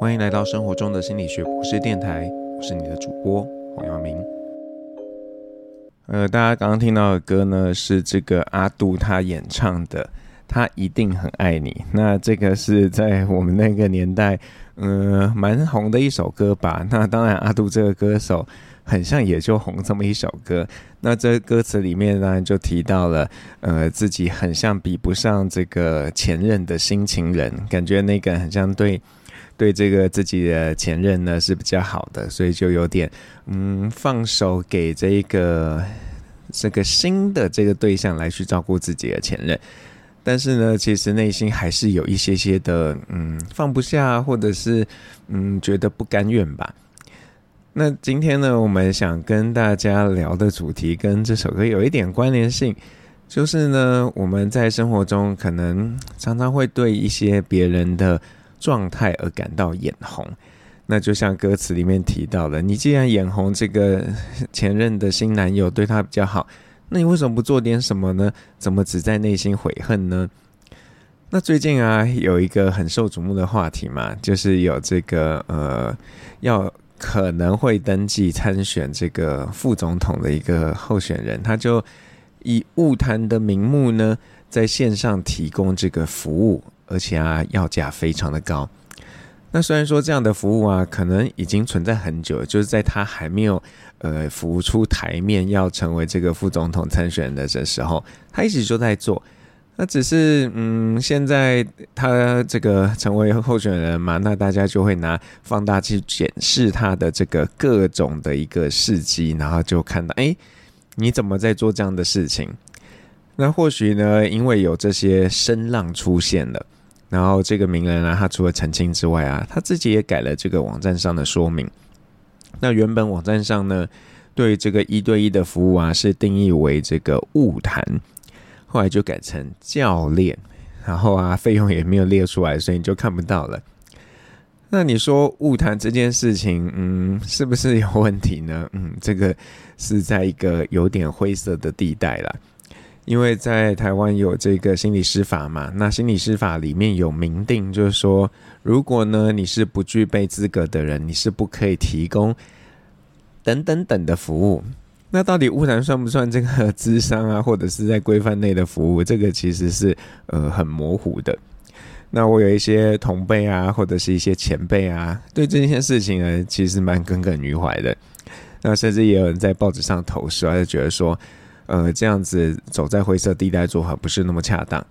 欢迎来到生活中的心理学博士电台，我是你的主播黄耀明。呃，大家刚刚听到的歌呢，是这个阿杜他演唱的《他一定很爱你》。那这个是在我们那个年代，嗯、呃，蛮红的一首歌吧。那当然，阿杜这个歌手很像也就红这么一首歌。那这歌词里面当然就提到了，呃，自己很像比不上这个前任的新情人，感觉那个很像对。对这个自己的前任呢是比较好的，所以就有点嗯放手给这个这个新的这个对象来去照顾自己的前任，但是呢，其实内心还是有一些些的嗯放不下，或者是嗯觉得不甘愿吧。那今天呢，我们想跟大家聊的主题跟这首歌有一点关联性，就是呢，我们在生活中可能常常会对一些别人的。状态而感到眼红，那就像歌词里面提到的，你既然眼红这个 前任的新男友对他比较好，那你为什么不做点什么呢？怎么只在内心悔恨呢？那最近啊，有一个很受瞩目的话题嘛，就是有这个呃，要可能会登记参选这个副总统的一个候选人，他就以误谈的名目呢，在线上提供这个服务。而且啊，要价非常的高。那虽然说这样的服务啊，可能已经存在很久，就是在他还没有呃浮出台面，要成为这个副总统参选的这时候，他一直就在做。那只是嗯，现在他这个成为候选人嘛，那大家就会拿放大镜检视他的这个各种的一个事迹，然后就看到，哎，你怎么在做这样的事情？那或许呢，因为有这些声浪出现了。然后这个名人啊，他除了澄清之外啊，他自己也改了这个网站上的说明。那原本网站上呢，对这个一对一的服务啊，是定义为这个误谈，后来就改成教练。然后啊，费用也没有列出来，所以你就看不到了。那你说误谈这件事情，嗯，是不是有问题呢？嗯，这个是在一个有点灰色的地带啦。因为在台湾有这个心理师法嘛，那心理师法里面有明定，就是说，如果呢你是不具备资格的人，你是不可以提供等等等的服务。那到底晤谈算不算这个智商啊，或者是在规范内的服务？这个其实是呃很模糊的。那我有一些同辈啊，或者是一些前辈啊，对这件事情呢，其实蛮耿耿于怀的。那甚至也有人在报纸上投诉，就觉得说。呃，这样子走在灰色地带做法不是那么恰当。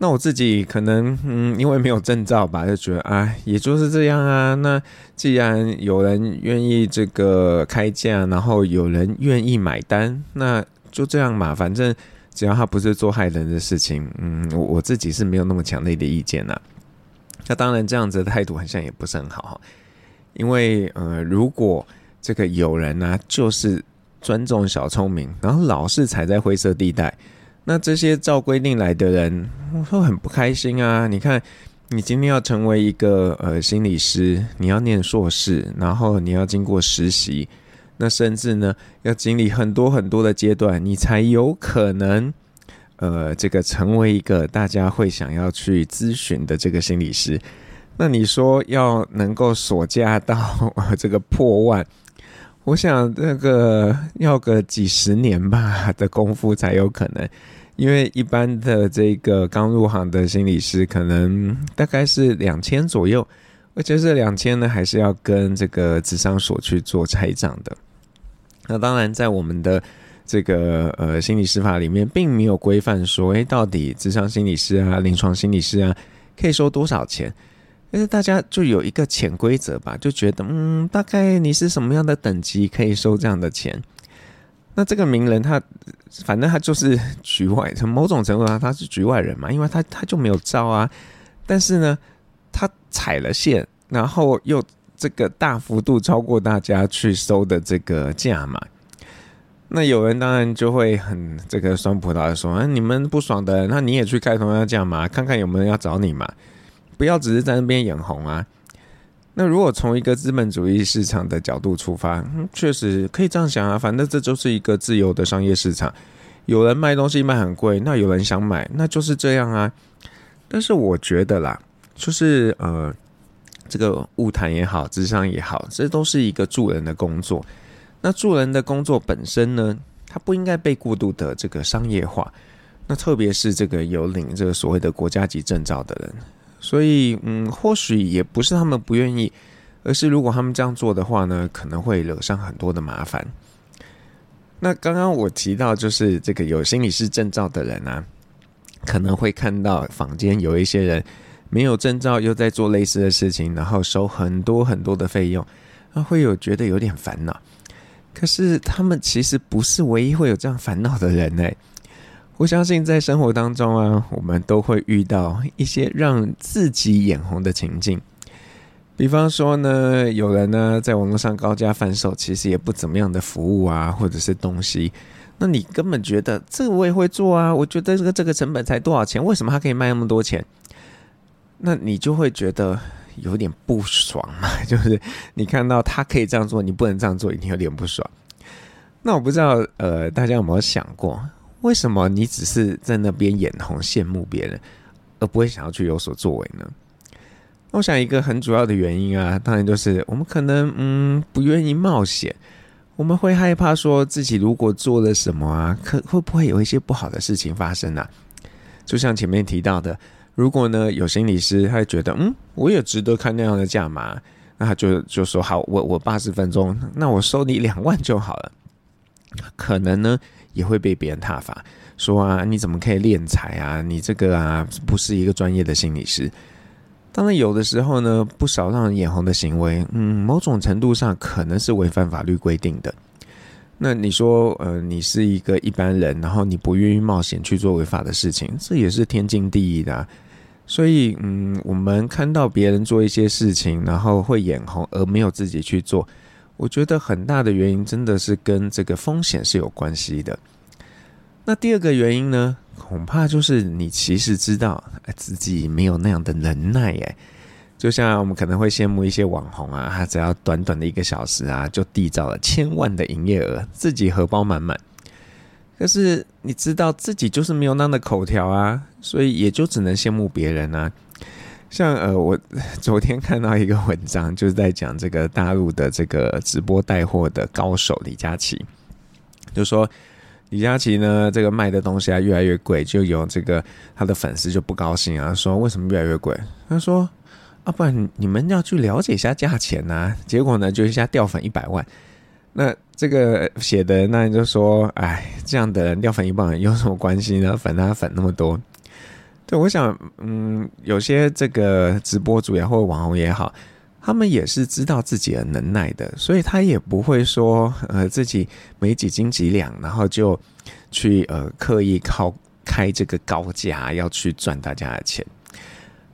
那我自己可能，嗯，因为没有证照吧，就觉得啊，也就是这样啊。那既然有人愿意这个开价，然后有人愿意买单，那就这样嘛。反正只要他不是做害人的事情，嗯，我我自己是没有那么强烈的意见呐。那当然，这样子的态度好像也不是很好哈。因为呃，如果这个有人呢，就是。尊重小聪明，然后老是踩在灰色地带，那这些照规定来的人会很不开心啊！你看，你今天要成为一个呃心理师，你要念硕士，然后你要经过实习，那甚至呢要经历很多很多的阶段，你才有可能呃这个成为一个大家会想要去咨询的这个心理师。那你说要能够锁价到 这个破万？我想那个要个几十年吧的功夫才有可能，因为一般的这个刚入行的心理师可能大概是两千左右，而且这两千呢还是要跟这个智商所去做拆账的。那当然，在我们的这个呃心理师法里面，并没有规范说，诶，到底智商心理师啊、临床心理师啊可以收多少钱。但是大家就有一个潜规则吧，就觉得嗯，大概你是什么样的等级可以收这样的钱？那这个名人他反正他就是局外，从某种程度上他是局外人嘛，因为他他就没有招啊。但是呢，他踩了线，然后又这个大幅度超过大家去收的这个价嘛。那有人当然就会很这个酸葡萄说，啊，你们不爽的，那你也去开同样价嘛，看看有没有人要找你嘛。不要只是在那边眼红啊！那如果从一个资本主义市场的角度出发，确实可以这样想啊。反正这就是一个自由的商业市场，有人卖东西卖很贵，那有人想买，那就是这样啊。但是我觉得啦，就是呃，这个物谈也好，智商也好，这都是一个助人的工作。那助人的工作本身呢，它不应该被过度的这个商业化。那特别是这个有领这个所谓的国家级证照的人，所以嗯，或许也不是他们不愿意，而是如果他们这样做的话呢，可能会惹上很多的麻烦。那刚刚我提到，就是这个有心理师证照的人啊，可能会看到坊间有一些人没有证照，又在做类似的事情，然后收很多很多的费用，那会有觉得有点烦恼。可是他们其实不是唯一会有这样烦恼的人呢。我相信在生活当中啊，我们都会遇到一些让自己眼红的情境。比方说呢，有人呢在网络上高价贩售，其实也不怎么样的服务啊，或者是东西，那你根本觉得这我也会做啊，我觉得这个这个成本才多少钱，为什么他可以卖那么多钱？那你就会觉得有点不爽嘛，就是你看到他可以这样做，你不能这样做，一定有点不爽。那我不知道，呃，大家有没有想过，为什么你只是在那边眼红羡慕别人，而不会想要去有所作为呢？我想一个很主要的原因啊，当然就是我们可能嗯不愿意冒险，我们会害怕说自己如果做了什么啊，可会不会有一些不好的事情发生啊？就像前面提到的，如果呢有心理师，他觉得嗯我也值得看那样的价码，那他就就说好，我我八十分钟，那我收你两万就好了，可能呢也会被别人挞伐，说啊你怎么可以敛财啊？你这个啊不是一个专业的心理师。当然，有的时候呢，不少让人眼红的行为，嗯，某种程度上可能是违反法律规定的。那你说，呃，你是一个一般人，然后你不愿意冒险去做违法的事情，这也是天经地义的啊。所以，嗯，我们看到别人做一些事情，然后会眼红，而没有自己去做，我觉得很大的原因真的是跟这个风险是有关系的。那第二个原因呢？恐怕就是你其实知道自己没有那样的能耐耶，就像我们可能会羡慕一些网红啊，他只要短短的一个小时啊，就缔造了千万的营业额，自己荷包满满。可是你知道自己就是没有那样的口条啊，所以也就只能羡慕别人啊。像呃，我 昨天看到一个文章，就是在讲这个大陆的这个直播带货的高手李佳琦，就说。李佳琦呢，这个卖的东西啊越来越贵，就有这个他的粉丝就不高兴啊，说为什么越来越贵？他说啊，不然你们要去了解一下价钱呐、结果呢，就一下掉粉一百万。那这个写的那人就说，哎，这样的人掉粉一百万有什么关系呢？粉他粉那么多。对，我想，嗯，有些这个直播主也或网红也好。他们也是知道自己的能耐的，所以他也不会说，呃，自己没几斤几两，然后就去呃刻意靠开这个高价要去赚大家的钱。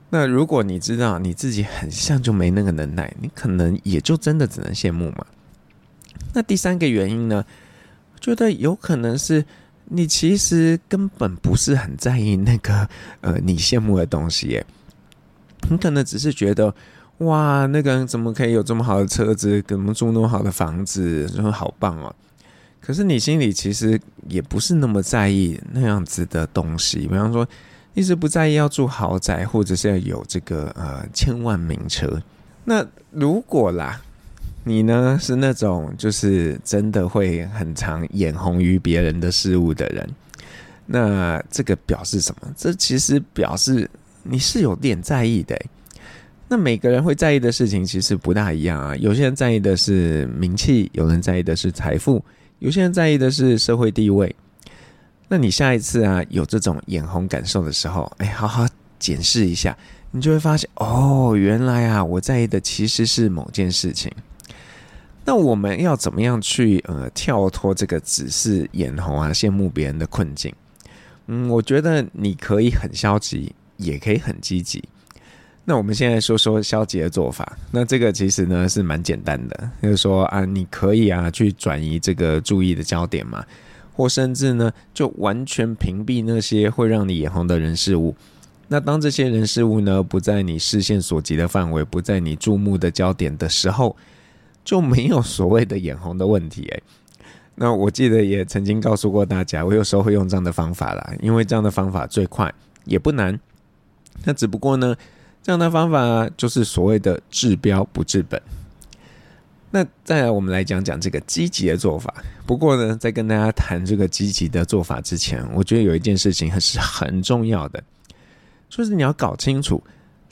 那如果你知道你自己很像就没那个能耐，你可能也就真的只能羡慕嘛。那第三个原因呢，觉得有可能是你其实根本不是很在意那个 呃你羡慕的东西耶，你可能只是觉得。哇，那个人怎么可以有这么好的车子，怎么住那么好的房子，说好棒哦！可是你心里其实也不是那么在意那样子的东西。比方说，一直不在意要住豪宅，或者是要有这个呃千万名车。那如果啦，你呢是那种就是真的会很常眼红于别人的事物的人，那这个表示什么？这其实表示你是有点在意的。那每个人会在意的事情其实不大一样啊。有些人在意的是名气，有人在意的是财富，有些人在意的是社会地位。那你下一次啊有这种眼红感受的时候，哎，好好检视一下，你就会发现哦，原来啊我在意的其实是某件事情。那我们要怎么样去呃跳脱这个只是眼红啊羡慕别人的困境？嗯，我觉得你可以很消极，也可以很积极。那我们现在说说消极的做法。那这个其实呢是蛮简单的，就是说啊，你可以啊去转移这个注意的焦点嘛，或甚至呢就完全屏蔽那些会让你眼红的人事物。那当这些人事物呢不在你视线所及的范围，不在你注目的焦点的时候，就没有所谓的眼红的问题诶。那我记得也曾经告诉过大家，我有时候会用这样的方法啦，因为这样的方法最快也不难。那只不过呢。这样的方法就是所谓的治标不治本。那再来，我们来讲讲这个积极的做法。不过呢，在跟大家谈这个积极的做法之前，我觉得有一件事情还是很重要的，就是你要搞清楚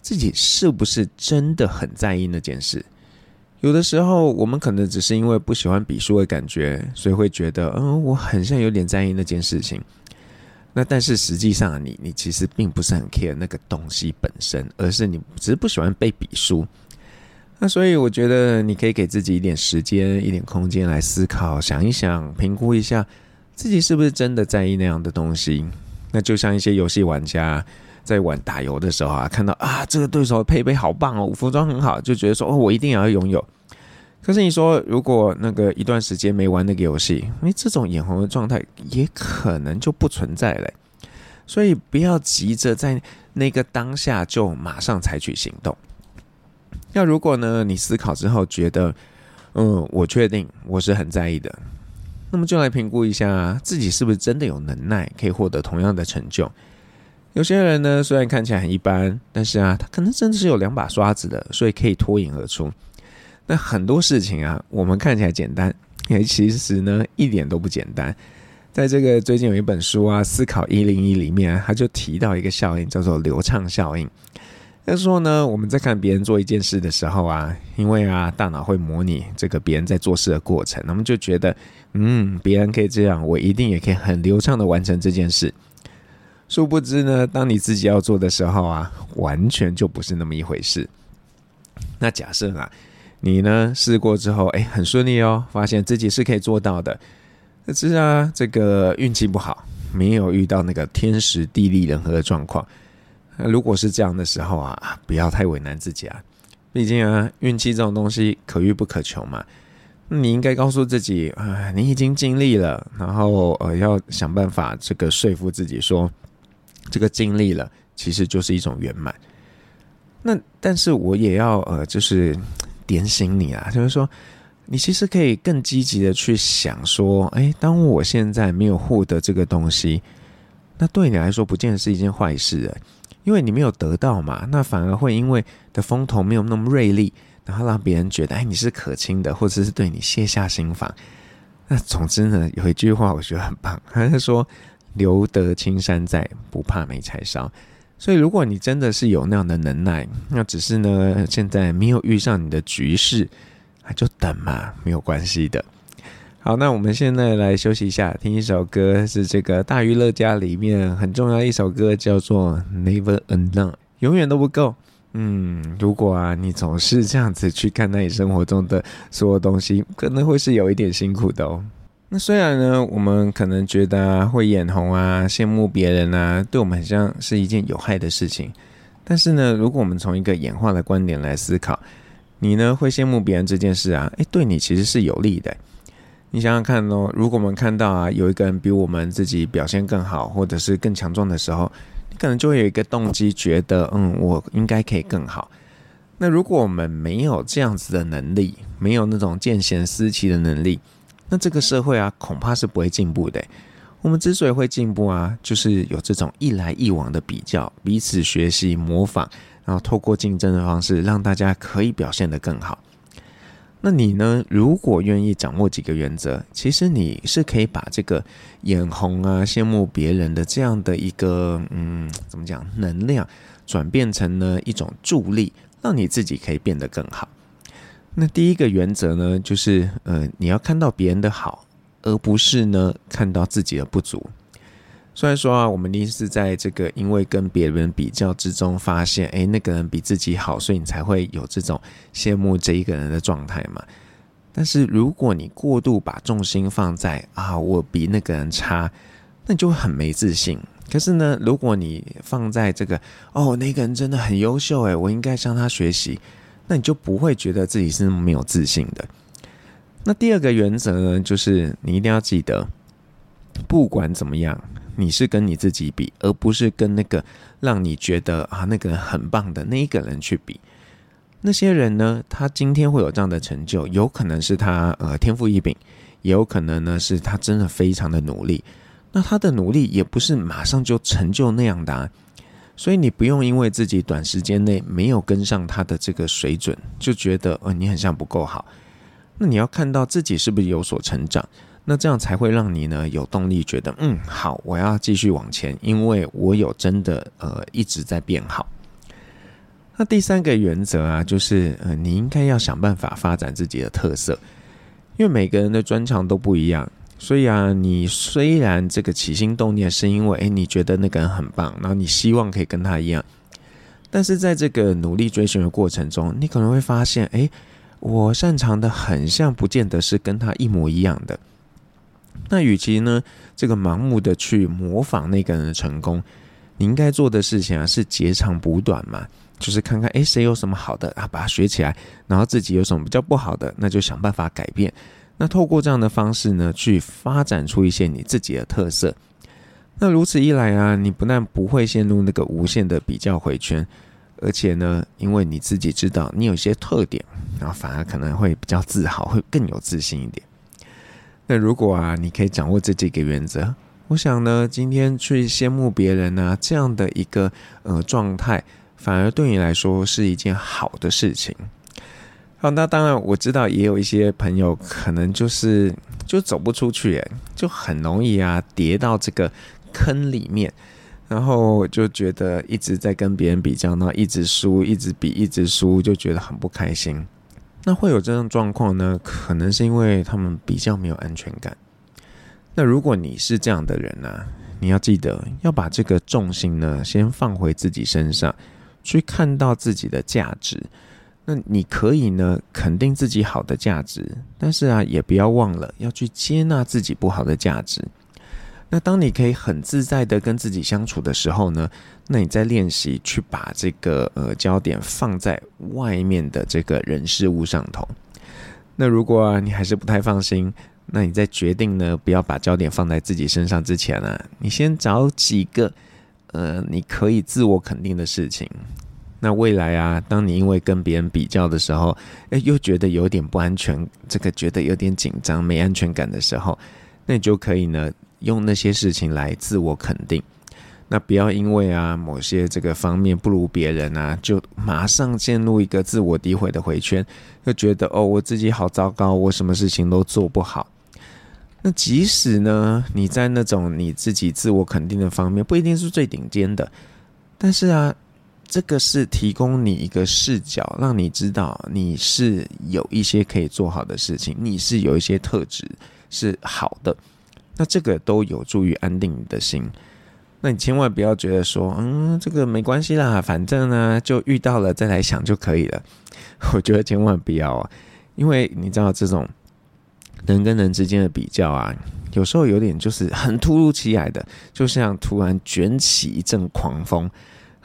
自己是不是真的很在意那件事。有的时候，我们可能只是因为不喜欢笔数的感觉，所以会觉得，嗯，我很像有点在意那件事情。那但是实际上，你你其实并不是很 care 那个东西本身，而是你只是不喜欢背笔数。那所以我觉得你可以给自己一点时间、一点空间来思考、想一想、评估一下自己是不是真的在意那样的东西。那就像一些游戏玩家在玩打游的时候啊，看到啊这个对手配备好棒哦，服装很好，就觉得说哦我一定要拥有。可是你说，如果那个一段时间没玩那个游戏，因为这种眼红的状态也可能就不存在了。所以不要急着在那个当下就马上采取行动。那如果呢，你思考之后觉得，嗯，我确定我是很在意的，那么就来评估一下自己是不是真的有能耐可以获得同样的成就。有些人呢，虽然看起来很一般，但是啊，他可能真的是有两把刷子的，所以可以脱颖而出。那很多事情啊，我们看起来简单，也其实呢一点都不简单。在这个最近有一本书啊，《思考一零一》里面，他就提到一个效应，叫做流畅效应。就是说呢，我们在看别人做一件事的时候啊，因为啊，大脑会模拟这个别人在做事的过程，那么就觉得，嗯，别人可以这样，我一定也可以很流畅的完成这件事。殊不知呢，当你自己要做的时候啊，完全就不是那么一回事。那假设啊。你呢试过之后，哎，很顺利哦，发现自己是可以做到的。可是啊，这个运气不好，没有遇到那个天时地利人和的状况。如果是这样的时候啊，不要太为难自己啊。毕竟啊，运气这种东西可遇不可求嘛。你应该告诉自己啊，你已经尽力了，然后呃，要想办法这个说服自己说，这个经历了其实就是一种圆满。那但是我也要呃，就是。点醒你啊，就是说，你其实可以更积极的去想说，哎，当我现在没有获得这个东西，那对你来说不见得是一件坏事哎，因为你没有得到嘛，那反而会因为的风头没有那么锐利，然后让别人觉得，哎，你是可亲的，或者是对你卸下心防。那总之呢，有一句话我觉得很棒，他是说“留得青山在，不怕没柴烧”。所以，如果你真的是有那样的能耐，那只是呢，现在没有遇上你的局势，那就等嘛，没有关系的。好，那我们现在来休息一下，听一首歌，是这个大娱乐家里面很重要的一首歌，叫做《Never Enough》，永远都不够。嗯，如果啊，你总是这样子去看待你生活中的所有东西，可能会是有一点辛苦的哦。那虽然呢，我们可能觉得，会眼红啊、羡慕别人啊，对我们好像是一件有害的事情。但是呢，如果我们从一个演化的观点来思考，你呢会羡慕别人这件事啊，诶，对你其实是有利的。你想想看哦，如果我们看到啊，有一个人比我们自己表现更好，或者是更强壮的时候，你可能就会有一个动机，觉得嗯，我应该可以更好。那如果我们没有这样子的能力，没有那种见贤思齐的能力，那这个社会啊，恐怕是不会进步的。我们之所以会进步啊，就是有这种一来一往的比较，彼此学习、模仿，然后透过竞争的方式，让大家可以表现得更好。那你呢？如果愿意掌握几个原则，其实你是可以把这个眼红啊、羡慕别人的这样的一个嗯，怎么讲，能量，转变成呢一种助力，让你自己可以变得更好。那第一个原则呢，就是呃，你要看到别人的好，而不是呢看到自己的不足。虽然说啊，我们一定是在这个因为跟别人比较之中发现，哎，那个人比自己好，所以你才会有这种羡慕这一个人的状态嘛。但是如果你过度把重心放在啊，我比那个人差，那你就会很没自信。可是呢，如果你放在这个哦，那个人真的很优秀，哎，我应该向他学习。那你就不会觉得自己是没有自信的。那第二个原则呢，就是你一定要记得，不管怎么样，你是跟你自己比，而不是跟那个让你觉得啊那个人很棒的那一个人去比。那些人呢，他今天会有这样的成就，有可能是他呃天赋异禀，也有可能呢是他真的非常的努力。那他的努力也不是马上就成就那样的啊。所以你不用因为自己短时间内没有跟上他的这个水准，就觉得呃你很像不够好。那你要看到自己是不是有所成长，那这样才会让你呢有动力，觉得嗯好，我要继续往前，因为我有真的呃一直在变好。那第三个原则啊，就是呃你应该要想办法发展自己的特色，因为每个人的专长都不一样。所以啊，你虽然这个起心动念是因为，诶，你觉得那个人很棒，然后你希望可以跟他一样，但是在这个努力追寻的过程中，你可能会发现，诶，我擅长的很像，不见得是跟他一模一样的。那与其呢，这个盲目的去模仿那个人的成功，你应该做的事情啊，是截长补短嘛，就是看看，诶，谁有什么好的啊，把它学起来，然后自己有什么比较不好的，那就想办法改变。那透过这样的方式呢，去发展出一些你自己的特色。那如此一来啊，你不但不会陷入那个无限的比较回圈，而且呢，因为你自己知道你有些特点，然后反而可能会比较自豪，会更有自信一点。那如果啊，你可以掌握这几个原则，我想呢，今天去羡慕别人呢，这样的一个呃状态，反而对你来说是一件好的事情。好，那当然我知道也有一些朋友可能就是就走不出去，就很容易啊跌到这个坑里面，然后就觉得一直在跟别人比较，那一直输，一直比，一直输，就觉得很不开心。那会有这种状况呢？可能是因为他们比较没有安全感。那如果你是这样的人呢，你要记得要把这个重心呢先放回自己身上，去看到自己的价值。那你可以呢肯定自己好的价值，但是啊也不要忘了要去接纳自己不好的价值。那当你可以很自在的跟自己相处的时候呢，那你在练习去把这个呃焦点放在外面的这个人事物上头。那如果啊你还是不太放心，那你在决定呢不要把焦点放在自己身上之前呢，你先找几个呃你可以自我肯定的事情。那未来啊，当你因为跟别人比较的时候，诶，又觉得有点不安全，这个觉得有点紧张、没安全感的时候，那你就可以呢，用那些事情来自我肯定。那不要因为啊某些这个方面不如别人啊，就马上陷入一个自我诋毁的回圈，就觉得哦，我自己好糟糕，我什么事情都做不好。那即使呢，你在那种你自己自我肯定的方面不一定是最顶尖的，但是啊。这个是提供你一个视角，让你知道你是有一些可以做好的事情，你是有一些特质是好的，那这个都有助于安定你的心。那你千万不要觉得说，嗯，这个没关系啦，反正呢就遇到了再来想就可以了。我觉得千万不要啊，因为你知道这种人跟人之间的比较啊，有时候有点就是很突如其来的，就像突然卷起一阵狂风。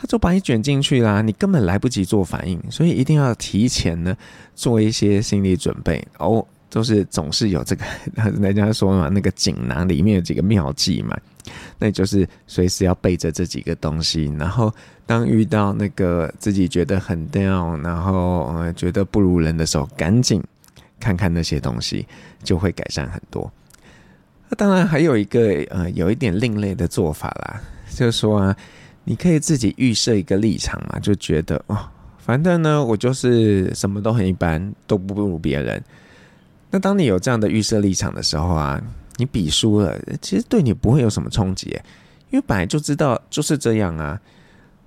他就把你卷进去啦，你根本来不及做反应，所以一定要提前呢做一些心理准备哦。都是总是有这个，人家说嘛，那个锦囊里面有几个妙计嘛，那就是随时要备着这几个东西。然后当遇到那个自己觉得很 down，然后呃觉得不如人的时候，赶紧看看那些东西，就会改善很多。那当然还有一个呃有一点另类的做法啦，就是说啊。你可以自己预设一个立场嘛，就觉得哦，反正呢，我就是什么都很一般，都不如别人。那当你有这样的预设立场的时候啊，你比输了，其实对你不会有什么冲击，因为本来就知道就是这样啊。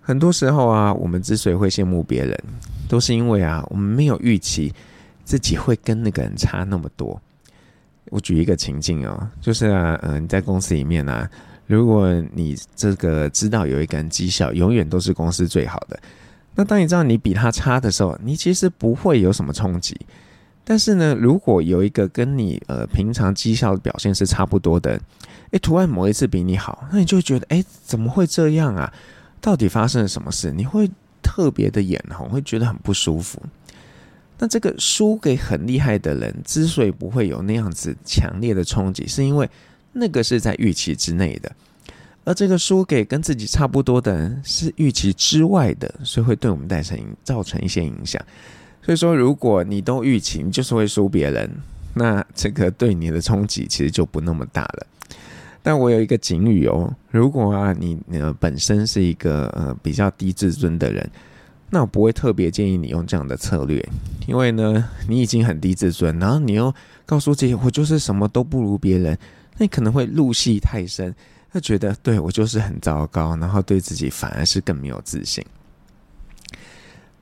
很多时候啊，我们之所以会羡慕别人，都是因为啊，我们没有预期自己会跟那个人差那么多。我举一个情境哦，就是啊，嗯，你在公司里面啊。如果你这个知道有一个人绩效永远都是公司最好的，那当你知道你比他差的时候，你其实不会有什么冲击。但是呢，如果有一个跟你呃平常绩效表现是差不多的，诶，突然某一次比你好，那你就觉得诶，怎么会这样啊？到底发生了什么事？你会特别的眼红，会觉得很不舒服。那这个输给很厉害的人之所以不会有那样子强烈的冲击，是因为。那个是在预期之内的，而这个输给跟自己差不多的人是预期之外的，所以会对我们带成造成一些影响。所以说，如果你都预期就是会输别人，那这个对你的冲击其实就不那么大了。但我有一个警语哦，如果啊你呃本身是一个呃比较低自尊的人，那我不会特别建议你用这样的策略，因为呢你已经很低自尊，然后你又告诉自己我就是什么都不如别人，那你可能会入戏太深，他觉得对我就是很糟糕，然后对自己反而是更没有自信。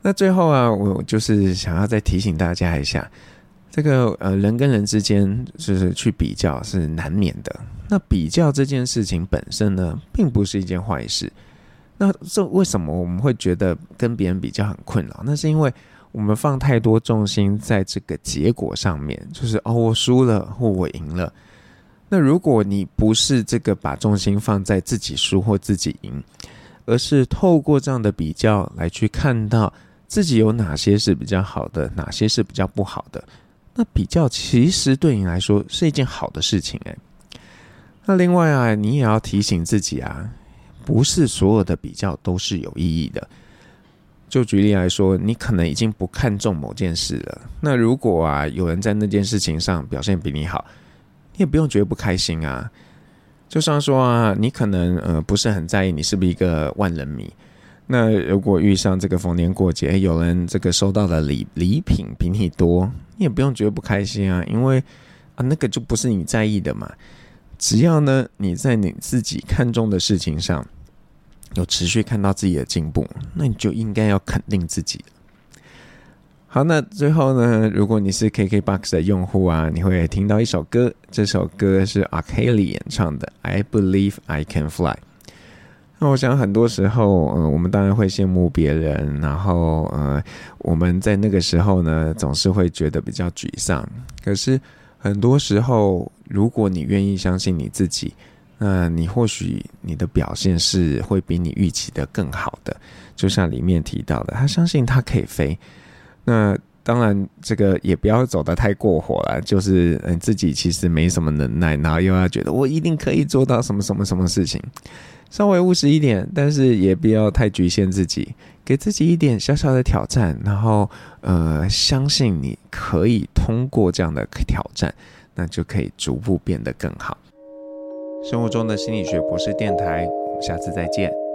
那最后啊，我就是想要再提醒大家一下。这个呃，人跟人之间就是去比较是难免的。那比较这件事情本身呢，并不是一件坏事。那这为什么我们会觉得跟别人比较很困扰？那是因为我们放太多重心在这个结果上面，就是哦，我输了或我赢了。那如果你不是这个把重心放在自己输或自己赢，而是透过这样的比较来去看到自己有哪些是比较好的，哪些是比较不好的。那比较其实对你来说是一件好的事情诶。那另外啊，你也要提醒自己啊，不是所有的比较都是有意义的。就举例来说，你可能已经不看重某件事了。那如果啊，有人在那件事情上表现比你好，你也不用觉得不开心啊。就像说啊，你可能呃不是很在意你是不是一个万人迷。那如果遇上这个逢年过节，有人这个收到的礼礼品比你多，你也不用觉得不开心啊，因为啊那个就不是你在意的嘛。只要呢你在你自己看重的事情上有持续看到自己的进步，那你就应该要肯定自己。好，那最后呢，如果你是 KKBOX 的用户啊，你会听到一首歌，这首歌是 R.Kelly 演唱的《I Believe I Can Fly》。那我想很多时候，嗯、呃，我们当然会羡慕别人，然后，呃，我们在那个时候呢，总是会觉得比较沮丧。可是很多时候，如果你愿意相信你自己，那你或许你的表现是会比你预期的更好的。就像里面提到的，他相信他可以飞。那当然，这个也不要走得太过火了，就是嗯，自己其实没什么能耐，然后又要觉得我一定可以做到什么什么什么事情。稍微务实一点，但是也不要太局限自己，给自己一点小小的挑战，然后呃，相信你可以通过这样的挑战，那就可以逐步变得更好。生活中的心理学博士电台，我们下次再见。